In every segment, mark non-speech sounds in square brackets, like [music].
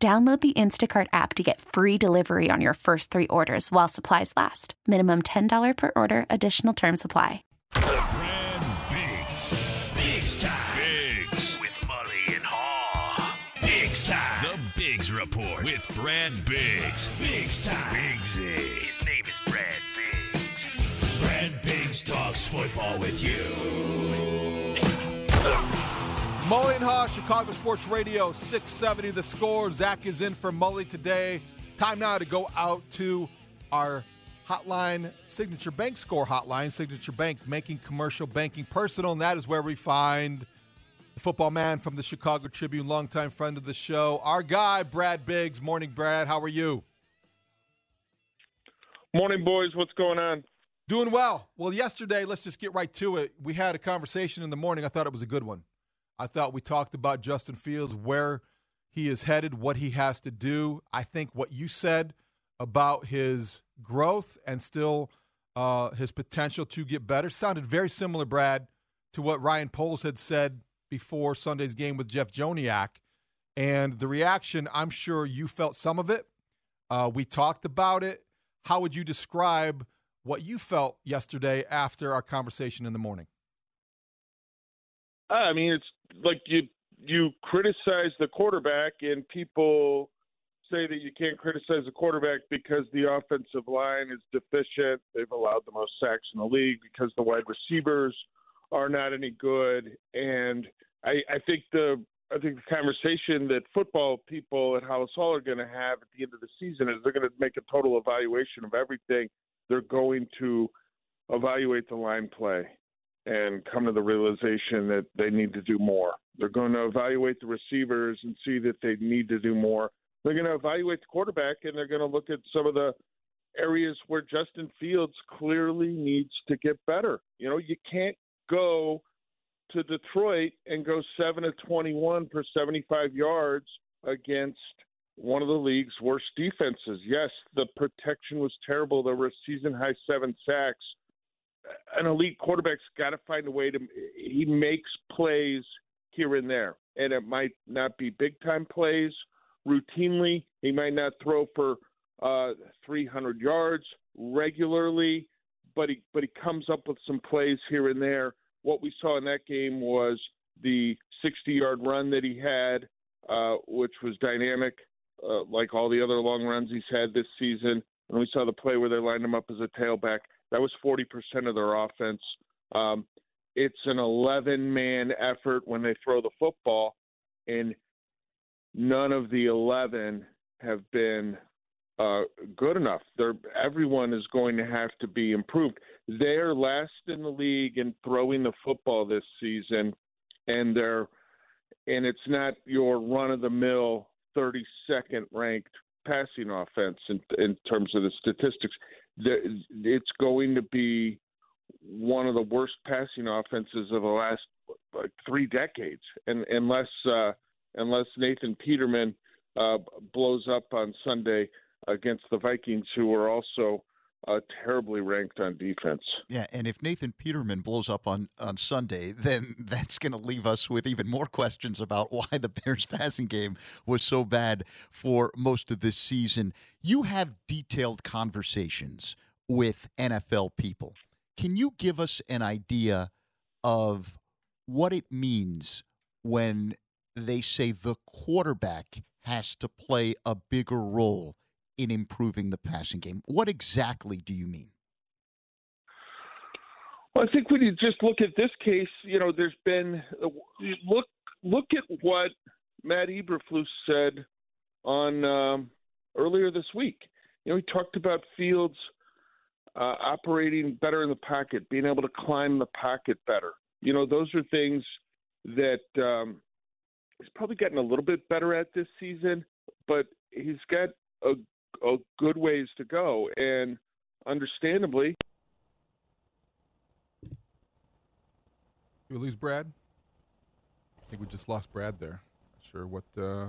Download the Instacart app to get free delivery on your first three orders while supplies last. Minimum $10 per order, additional term supply. Brad Biggs. Biggs time. Biggs. With Mully and Haugh. Biggs time. The Biggs Report with Brad Biggs. Biggs time. Biggsy. His name is Brad Biggs. Brad Biggs talks football with you. Mully and Haugh, Chicago Sports Radio, 670 the score. Zach is in for Mully today. Time now to go out to our hotline, Signature Bank Score hotline. Signature Bank, making commercial banking personal, and that is where we find the football man from the Chicago Tribune, longtime friend of the show, our guy, Brad Biggs. Morning, Brad. How are you? Morning, boys. What's going on? Doing well. Well, yesterday, let's just get right to it. We had a conversation in the morning. I thought it was a good one. I thought we talked about Justin Fields, where he is headed, what he has to do. I think what you said about his growth and still uh, his potential to get better sounded very similar, Brad, to what Ryan Poles had said before Sunday's game with Jeff Joniak. And the reaction, I'm sure you felt some of it. Uh, we talked about it. How would you describe what you felt yesterday after our conversation in the morning? I mean, it's like you you criticize the quarterback, and people say that you can't criticize the quarterback because the offensive line is deficient. They've allowed the most sacks in the league because the wide receivers are not any good. And I, I think the I think the conversation that football people at Halas Hall are going to have at the end of the season is they're going to make a total evaluation of everything. They're going to evaluate the line play and come to the realization that they need to do more. They're going to evaluate the receivers and see that they need to do more. They're going to evaluate the quarterback and they're going to look at some of the areas where Justin Fields clearly needs to get better. You know, you can't go to Detroit and go 7 to 21 for 75 yards against one of the league's worst defenses. Yes, the protection was terrible. There were season high 7 sacks an elite quarterback's got to find a way to. He makes plays here and there, and it might not be big time plays routinely. He might not throw for uh, 300 yards regularly, but he but he comes up with some plays here and there. What we saw in that game was the 60 yard run that he had, uh, which was dynamic, uh, like all the other long runs he's had this season. And we saw the play where they lined him up as a tailback. That was 40% of their offense. Um, it's an 11 man effort when they throw the football, and none of the 11 have been uh, good enough. They're, everyone is going to have to be improved. They're last in the league in throwing the football this season, and they're and it's not your run of the mill 32nd ranked passing offense in, in terms of the statistics it's going to be one of the worst passing offenses of the last like three decades, and unless uh, unless Nathan Peterman uh, blows up on Sunday against the Vikings, who are also uh, terribly ranked on defense. Yeah, and if Nathan Peterman blows up on, on Sunday, then [laughs] that's going to leave us with even more questions about [laughs] why the Bears passing game was so bad for most of this season. You have detailed conversations with NFL people. Can you give us an idea of what it means when they say the quarterback has to play a bigger role in improving the passing game. What exactly do you mean? Well, I think when you just look at this case, you know, there's been look look at what Matt Eberflus said on um, earlier this week. You know, he talked about Fields uh, operating better in the pocket, being able to climb the pocket better. You know, those are things that um, he's probably gotten a little bit better at this season but he's got a, a good ways to go, and understandably, we lose Brad? I think we just lost Brad there. Not sure what. Uh,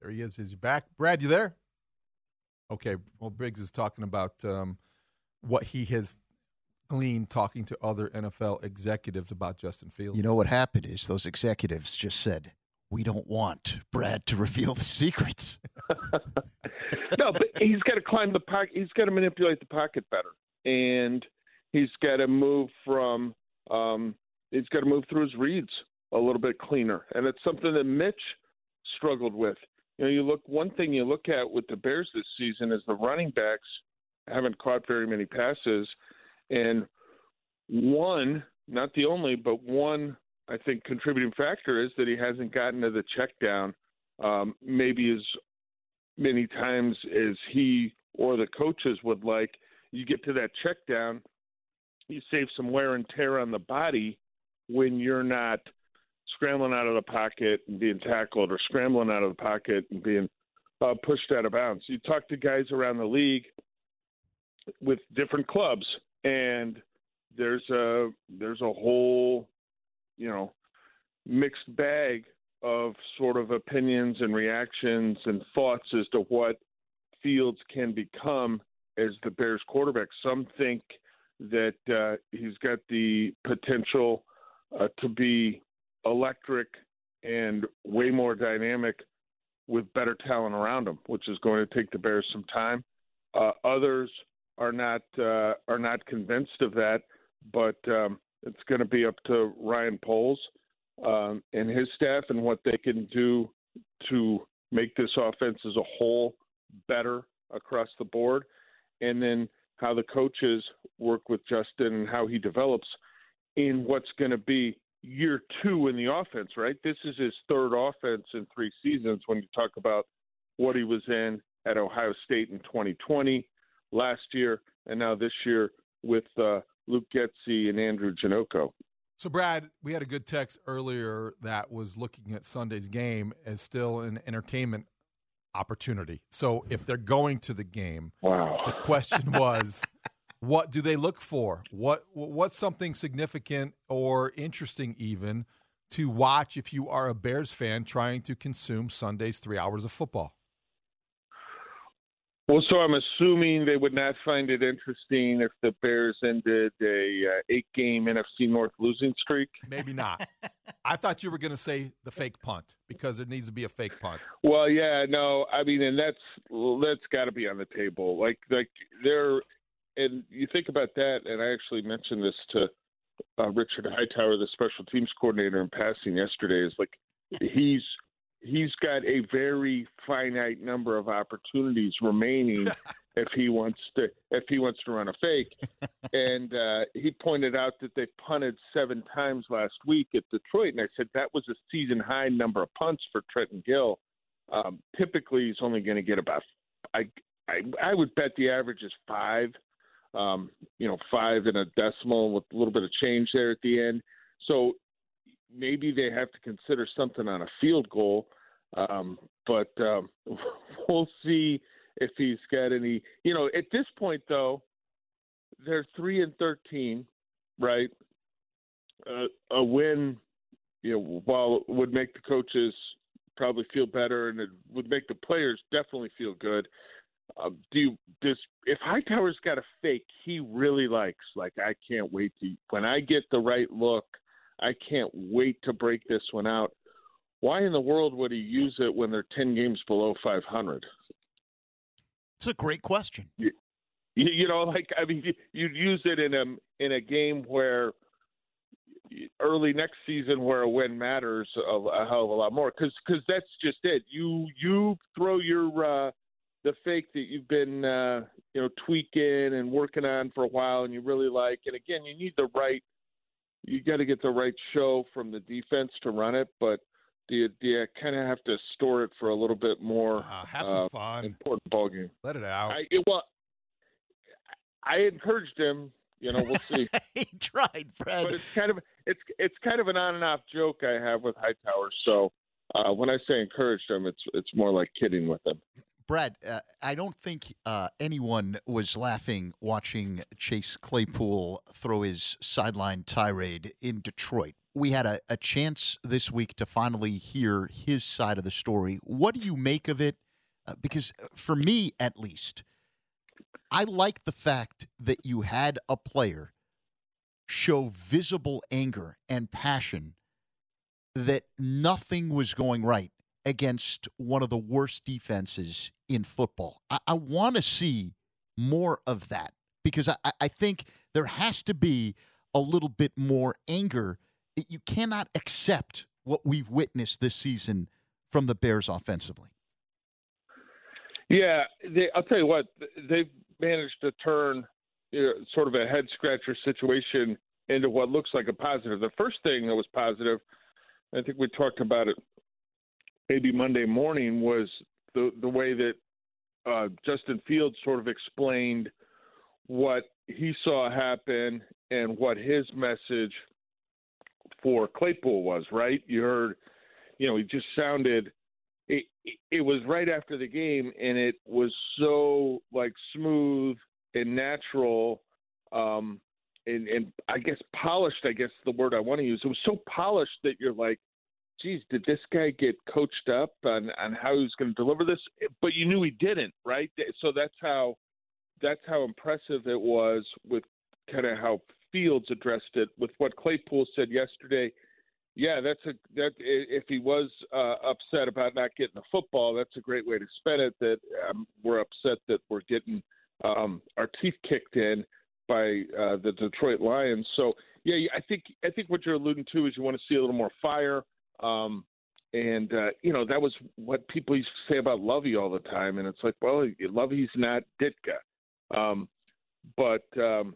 there he is. Is he back? Brad, you there? Okay. Well, Biggs is talking about um, what he has gleaned talking to other NFL executives about Justin Fields. You know what happened is those executives just said, "We don't want Brad to reveal the secrets." [laughs] no, but he's got to climb the pocket. He's got to manipulate the pocket better, and he's got to move from. Um, he's got to move through his reads a little bit cleaner, and it's something that Mitch struggled with. You know, you look one thing you look at with the Bears this season is the running backs haven't caught very many passes, and one, not the only, but one I think contributing factor is that he hasn't gotten to the check down um, maybe as many times as he or the coaches would like. You get to that check down, you save some wear and tear on the body when you're not scrambling out of the pocket and being tackled or scrambling out of the pocket and being uh, pushed out of bounds. You talk to guys around the league with different clubs, and there's a there's a whole you know mixed bag of sort of opinions and reactions and thoughts as to what Fields can become as the Bears quarterback. Some think that uh, he's got the potential uh, to be electric and way more dynamic with better talent around him, which is going to take the Bears some time. Uh, others are not uh, are not convinced of that, but um, it's going to be up to Ryan Poles um, and his staff and what they can do to make this offense as a whole better across the board, and then how the coaches work with Justin and how he develops in what's going to be year two in the offense, right? This is his third offense in three seasons when you talk about what he was in at Ohio State in 2020, last year, and now this year with uh, Luke Getsy and Andrew Janocko. So, Brad, we had a good text earlier that was looking at Sunday's game as still an entertainment opportunity. So, if they're going to the game, wow. the question [laughs] was what do they look for? What what's something significant or interesting even to watch if you are a Bears fan trying to consume Sunday's 3 hours of football? Well, so I'm assuming they would not find it interesting if the Bears ended a uh, eight-game NFC North losing streak. Maybe not. I thought you were going to say the fake punt because there needs to be a fake punt. Well, yeah, no, I mean, and that's that's got to be on the table. Like, like they're and you think about that, and I actually mentioned this to uh, Richard Hightower, the special teams coordinator, in passing yesterday. Is like he's he's got a very finite number of opportunities remaining [laughs] if he wants to if he wants to run a fake. [laughs] and uh, he pointed out that they punted seven times last week at Detroit, and I said that was a season high number of punts for Trenton Gill. Um, typically, he's only going to get about I, I I would bet the average is five. Um, you know, five and a decimal with a little bit of change there at the end. So maybe they have to consider something on a field goal. Um, but um, [laughs] we'll see if he's got any. You know, at this point though, they're three and thirteen, right? Uh, a win, you know, while would make the coaches probably feel better, and it would make the players definitely feel good. Uh, do you, does if Hightower's got a fake he really likes? Like I can't wait to when I get the right look I can't wait to break this one out. Why in the world would he use it when they're 10 games below 500? It's a great question. You, you know, like I mean, you'd use it in a in a game where early next season where a win matters a, a hell of a lot more because because that's just it. You you throw your uh, the fake that you've been uh, you know tweaking and working on for a while and you really like, and again, you need the right you got to get the right show from the defense to run it, but you, you kind of have to store it for a little bit more uh, have some uh, fun. important ball game? Let it out. I, it, well, I encouraged him. You know, we'll see. [laughs] he tried, Fred. But it's kind of it's it's kind of an on and off joke I have with Hightower. So uh, when I say encouraged him, it's it's more like kidding with him. Brad, uh, I don't think uh, anyone was laughing watching Chase Claypool throw his sideline tirade in Detroit. We had a, a chance this week to finally hear his side of the story. What do you make of it? Uh, because uh, for me, at least, I like the fact that you had a player show visible anger and passion that nothing was going right against one of the worst defenses in football. I, I want to see more of that because I, I think there has to be a little bit more anger. You cannot accept what we've witnessed this season from the Bears offensively. Yeah, they, I'll tell you what, they've managed to turn you know, sort of a head scratcher situation into what looks like a positive. The first thing that was positive, I think we talked about it maybe Monday morning, was the the way that uh, Justin Fields sort of explained what he saw happen and what his message for Claypool was. Right? You heard, you know, he just sounded. It, it was right after the game, and it was so like smooth and natural, um, and, and I guess polished. I guess the word I want to use. It was so polished that you're like, geez, did this guy get coached up on on how he was going to deliver this? But you knew he didn't, right? So that's how that's how impressive it was with kind of how Fields addressed it with what Claypool said yesterday. Yeah, that's a that if he was uh, upset about not getting the football, that's a great way to spend it. That um, we're upset that we're getting um, our teeth kicked in by uh, the Detroit Lions. So yeah, I think I think what you're alluding to is you want to see a little more fire. Um, and uh, you know that was what people used to say about Lovie all the time, and it's like, well, Lovie's not Ditka, um, but um,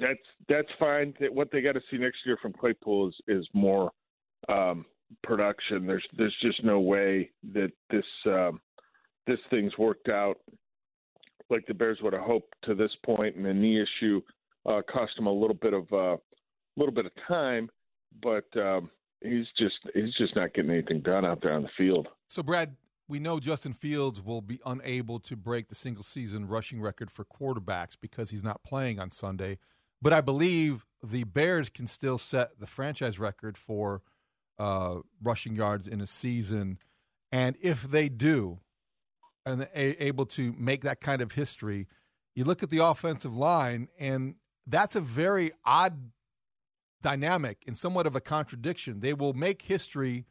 that's that's fine. What they got to see next year from Claypool is is more um, production. There's there's just no way that this um, this thing's worked out like the Bears would have hoped to this point, and the knee issue uh, cost them a little bit of a uh, little bit of time, but um, he's just he's just not getting anything done out there on the field. So, Brad, we know Justin Fields will be unable to break the single season rushing record for quarterbacks because he's not playing on Sunday. But I believe the Bears can still set the franchise record for uh, rushing yards in a season. And if they do, and able to make that kind of history, you look at the offensive line, and that's a very odd dynamic and somewhat of a contradiction. They will make history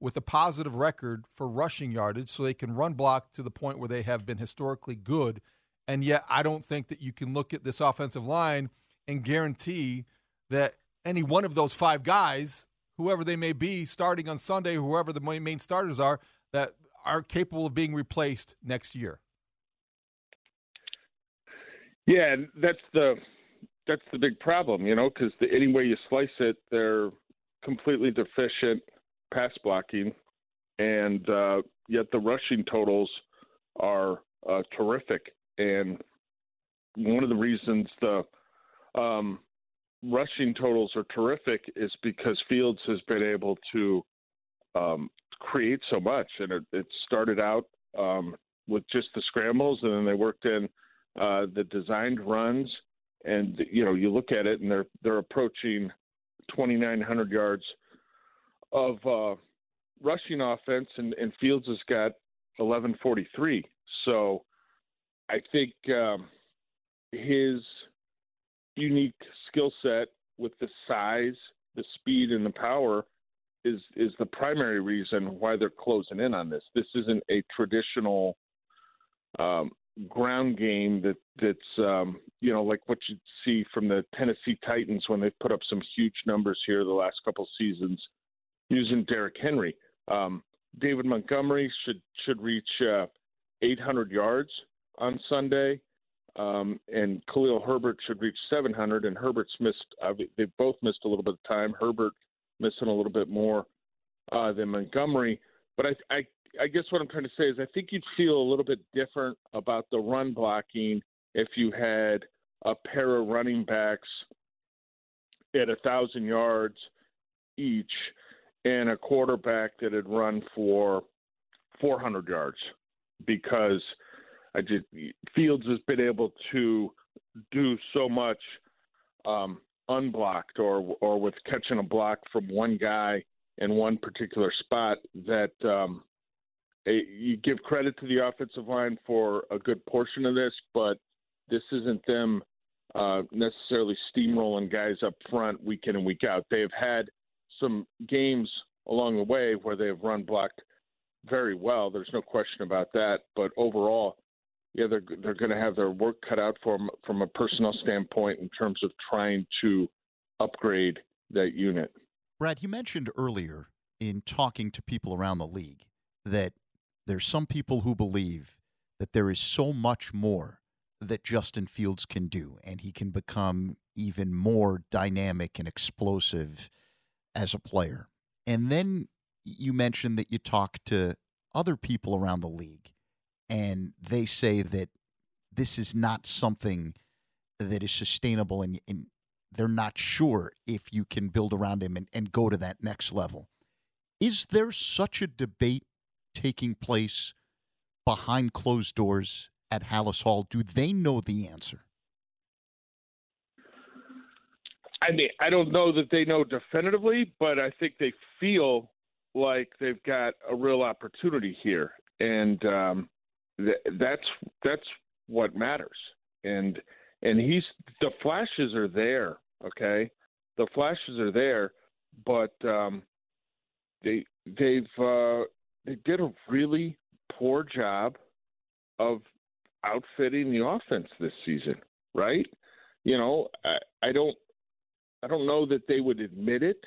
with a positive record for rushing yardage so they can run block to the point where they have been historically good. And yet, I don't think that you can look at this offensive line and guarantee that any one of those five guys, whoever they may be, starting on Sunday, whoever the main starters are, that are capable of being replaced next year. Yeah, that's the that's the big problem, you know, because any way you slice it, they're completely deficient pass blocking, and uh, yet the rushing totals are uh, terrific. And one of the reasons the um, rushing totals are terrific is because Fields has been able to um, create so much, and it, it started out um, with just the scrambles, and then they worked in uh, the designed runs and you know you look at it and they're they're approaching 2900 yards of uh, rushing offense and, and Fields has got 1143 so I think um, his unique skill set with the size the speed and the power is is the primary reason why they're closing in on this. This isn't a traditional um, ground game that that's um, you know like what you see from the Tennessee Titans when they've put up some huge numbers here the last couple seasons using Derrick Henry. Um, David Montgomery should should reach uh, 800 yards on Sunday, um, and Khalil Herbert should reach 700. And Herbert's missed; uh, they both missed a little bit of time. Herbert missing a little bit more uh, than Montgomery, but I, I I guess what I'm trying to say is I think you'd feel a little bit different about the run blocking if you had a pair of running backs at a thousand yards each and a quarterback that had run for 400 yards because I just Fields has been able to do so much um, unblocked or or with catching a block from one guy in one particular spot that um, you give credit to the offensive line for a good portion of this, but this isn't them uh, necessarily steamrolling guys up front week in and week out. They have had some games along the way where they have run blocked very well. There's no question about that. But overall, yeah, they're they're going to have their work cut out for them from a personnel standpoint in terms of trying to upgrade that unit. Brad, you mentioned earlier in talking to people around the league that there's some people who believe that there is so much more that Justin Fields can do, and he can become even more dynamic and explosive as a player. And then you mentioned that you talk to other people around the league, and they say that this is not something that is sustainable, and, and they're not sure if you can build around him and, and go to that next level. Is there such a debate taking place behind closed doors at Halas Hall? Do they know the answer? I mean, I don't know that they know definitively, but I think they feel like they've got a real opportunity here, and um, th- that's that's what matters. And and he's the flashes are there, okay? The flashes are there, but um, they they've uh, they did a really poor job of outfitting the offense this season, right? You know, I, I don't I don't know that they would admit it,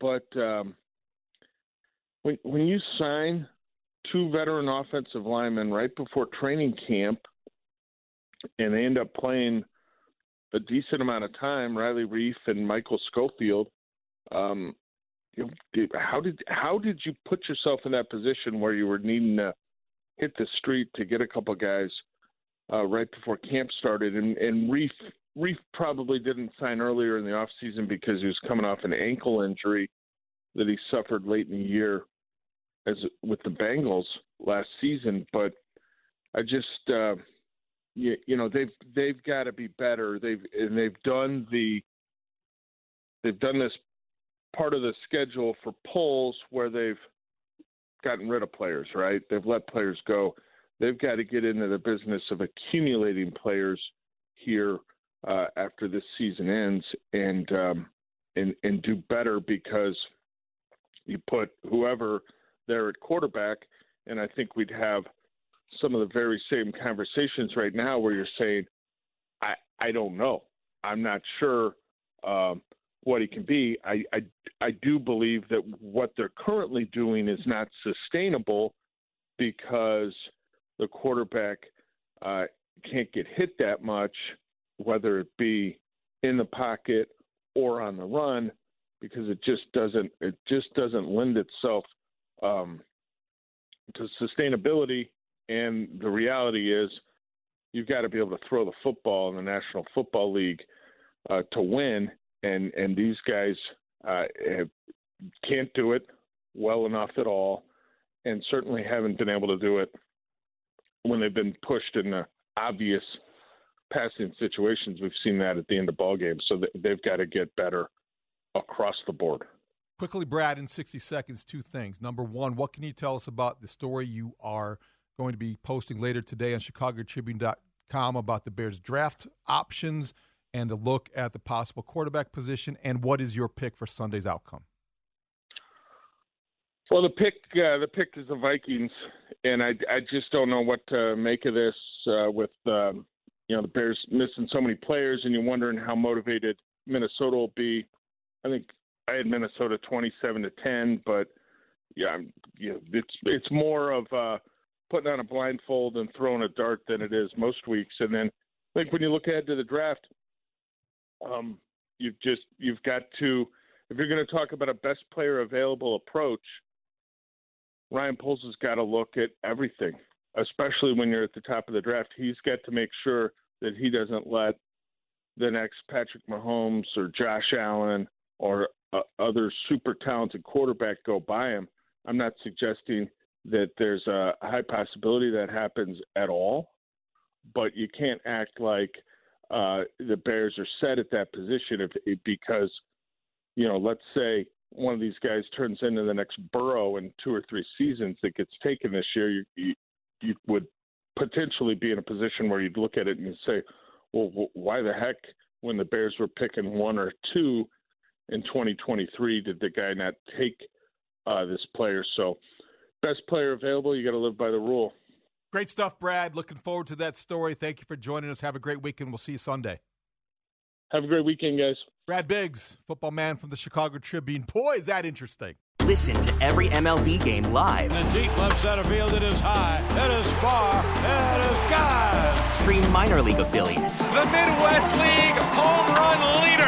but um, when when you sign two veteran offensive linemen right before training camp, and they end up playing a decent amount of time, Riley Reiff and Michael Schofield. Um, how did how did you put yourself in that position where you were needing to hit the street to get a couple guys uh, right before camp started? And and Reiff Reiff probably didn't sign earlier in the off season because he was coming off an ankle injury that he suffered late in the year as with the Bengals last season. But I just uh, you, you know they've they've got to be better. They've and they've done the they've done this part of the schedule for Poles where they've gotten rid of players. Right? They've let players go. They've got to get into the business of accumulating players here uh, after this season ends and um, and and do better because you put whoever there at quarterback, and I think we'd have some of the very same conversations right now where you're saying, I I don't know, I'm not sure um, what he can be. I, I I do believe that what they're currently doing is not sustainable because the quarterback uh, can't get hit that much whether it be in the pocket or on the run, because it just doesn't it just doesn't lend itself um, to sustainability. And the reality is, you've got to be able to throw the football in the National Football League uh, to win, and and these guys uh, have, can't do it well enough at all, and certainly haven't been able to do it when they've been pushed in the obvious passing situations, we've seen that at the end of ball games. So they've got to get better across the board. Quickly, Brad, in 60 seconds, two things. Number one, what can you tell us about the story you are going to be posting later today on ChicagoTribune.com about the Bears draft options and a look at the possible quarterback position? And what is your pick for Sunday's outcome? Well, the pick uh, the pick is the Vikings, and I, I just don't know what to make of this uh, with um, you know the Bears missing so many players, and you're wondering how motivated Minnesota will be. I think I had Minnesota 27 to 10, but yeah, you know, it's it's more of uh, putting on a blindfold and throwing a dart than it is most weeks. And then I think when you look ahead to the draft, um, you've just you've got to if you're going to talk about a best player available approach, Ryan Poles has got to look at everything especially when you're at the top of the draft, he's got to make sure that he doesn't let the next Patrick Mahomes or Josh Allen or uh, other super talented quarterback go by him. I'm not suggesting that there's a high possibility that happens at all, but you can't act like uh, the Bears are set at that position if, because, you know, let's say one of these guys turns into the next Burrow in two or three seasons that gets taken this year, you, you, you would potentially be in a position where you'd look at it and say, well, why the heck, when the Bears were picking one or two in 2023, did the guy not take uh, this player? So, best player available, you got to live by the rule. Great stuff, Brad. Looking forward to that story. Thank you for joining us. Have a great weekend. We'll see you Sunday. Have a great weekend, guys. Brad Biggs, football man from the Chicago Tribune. Boy, is that interesting. Listen to every MLB game live. In the deep left center field, it is high, it is far, it is God. Stream minor league affiliates. The Midwest League home run leader.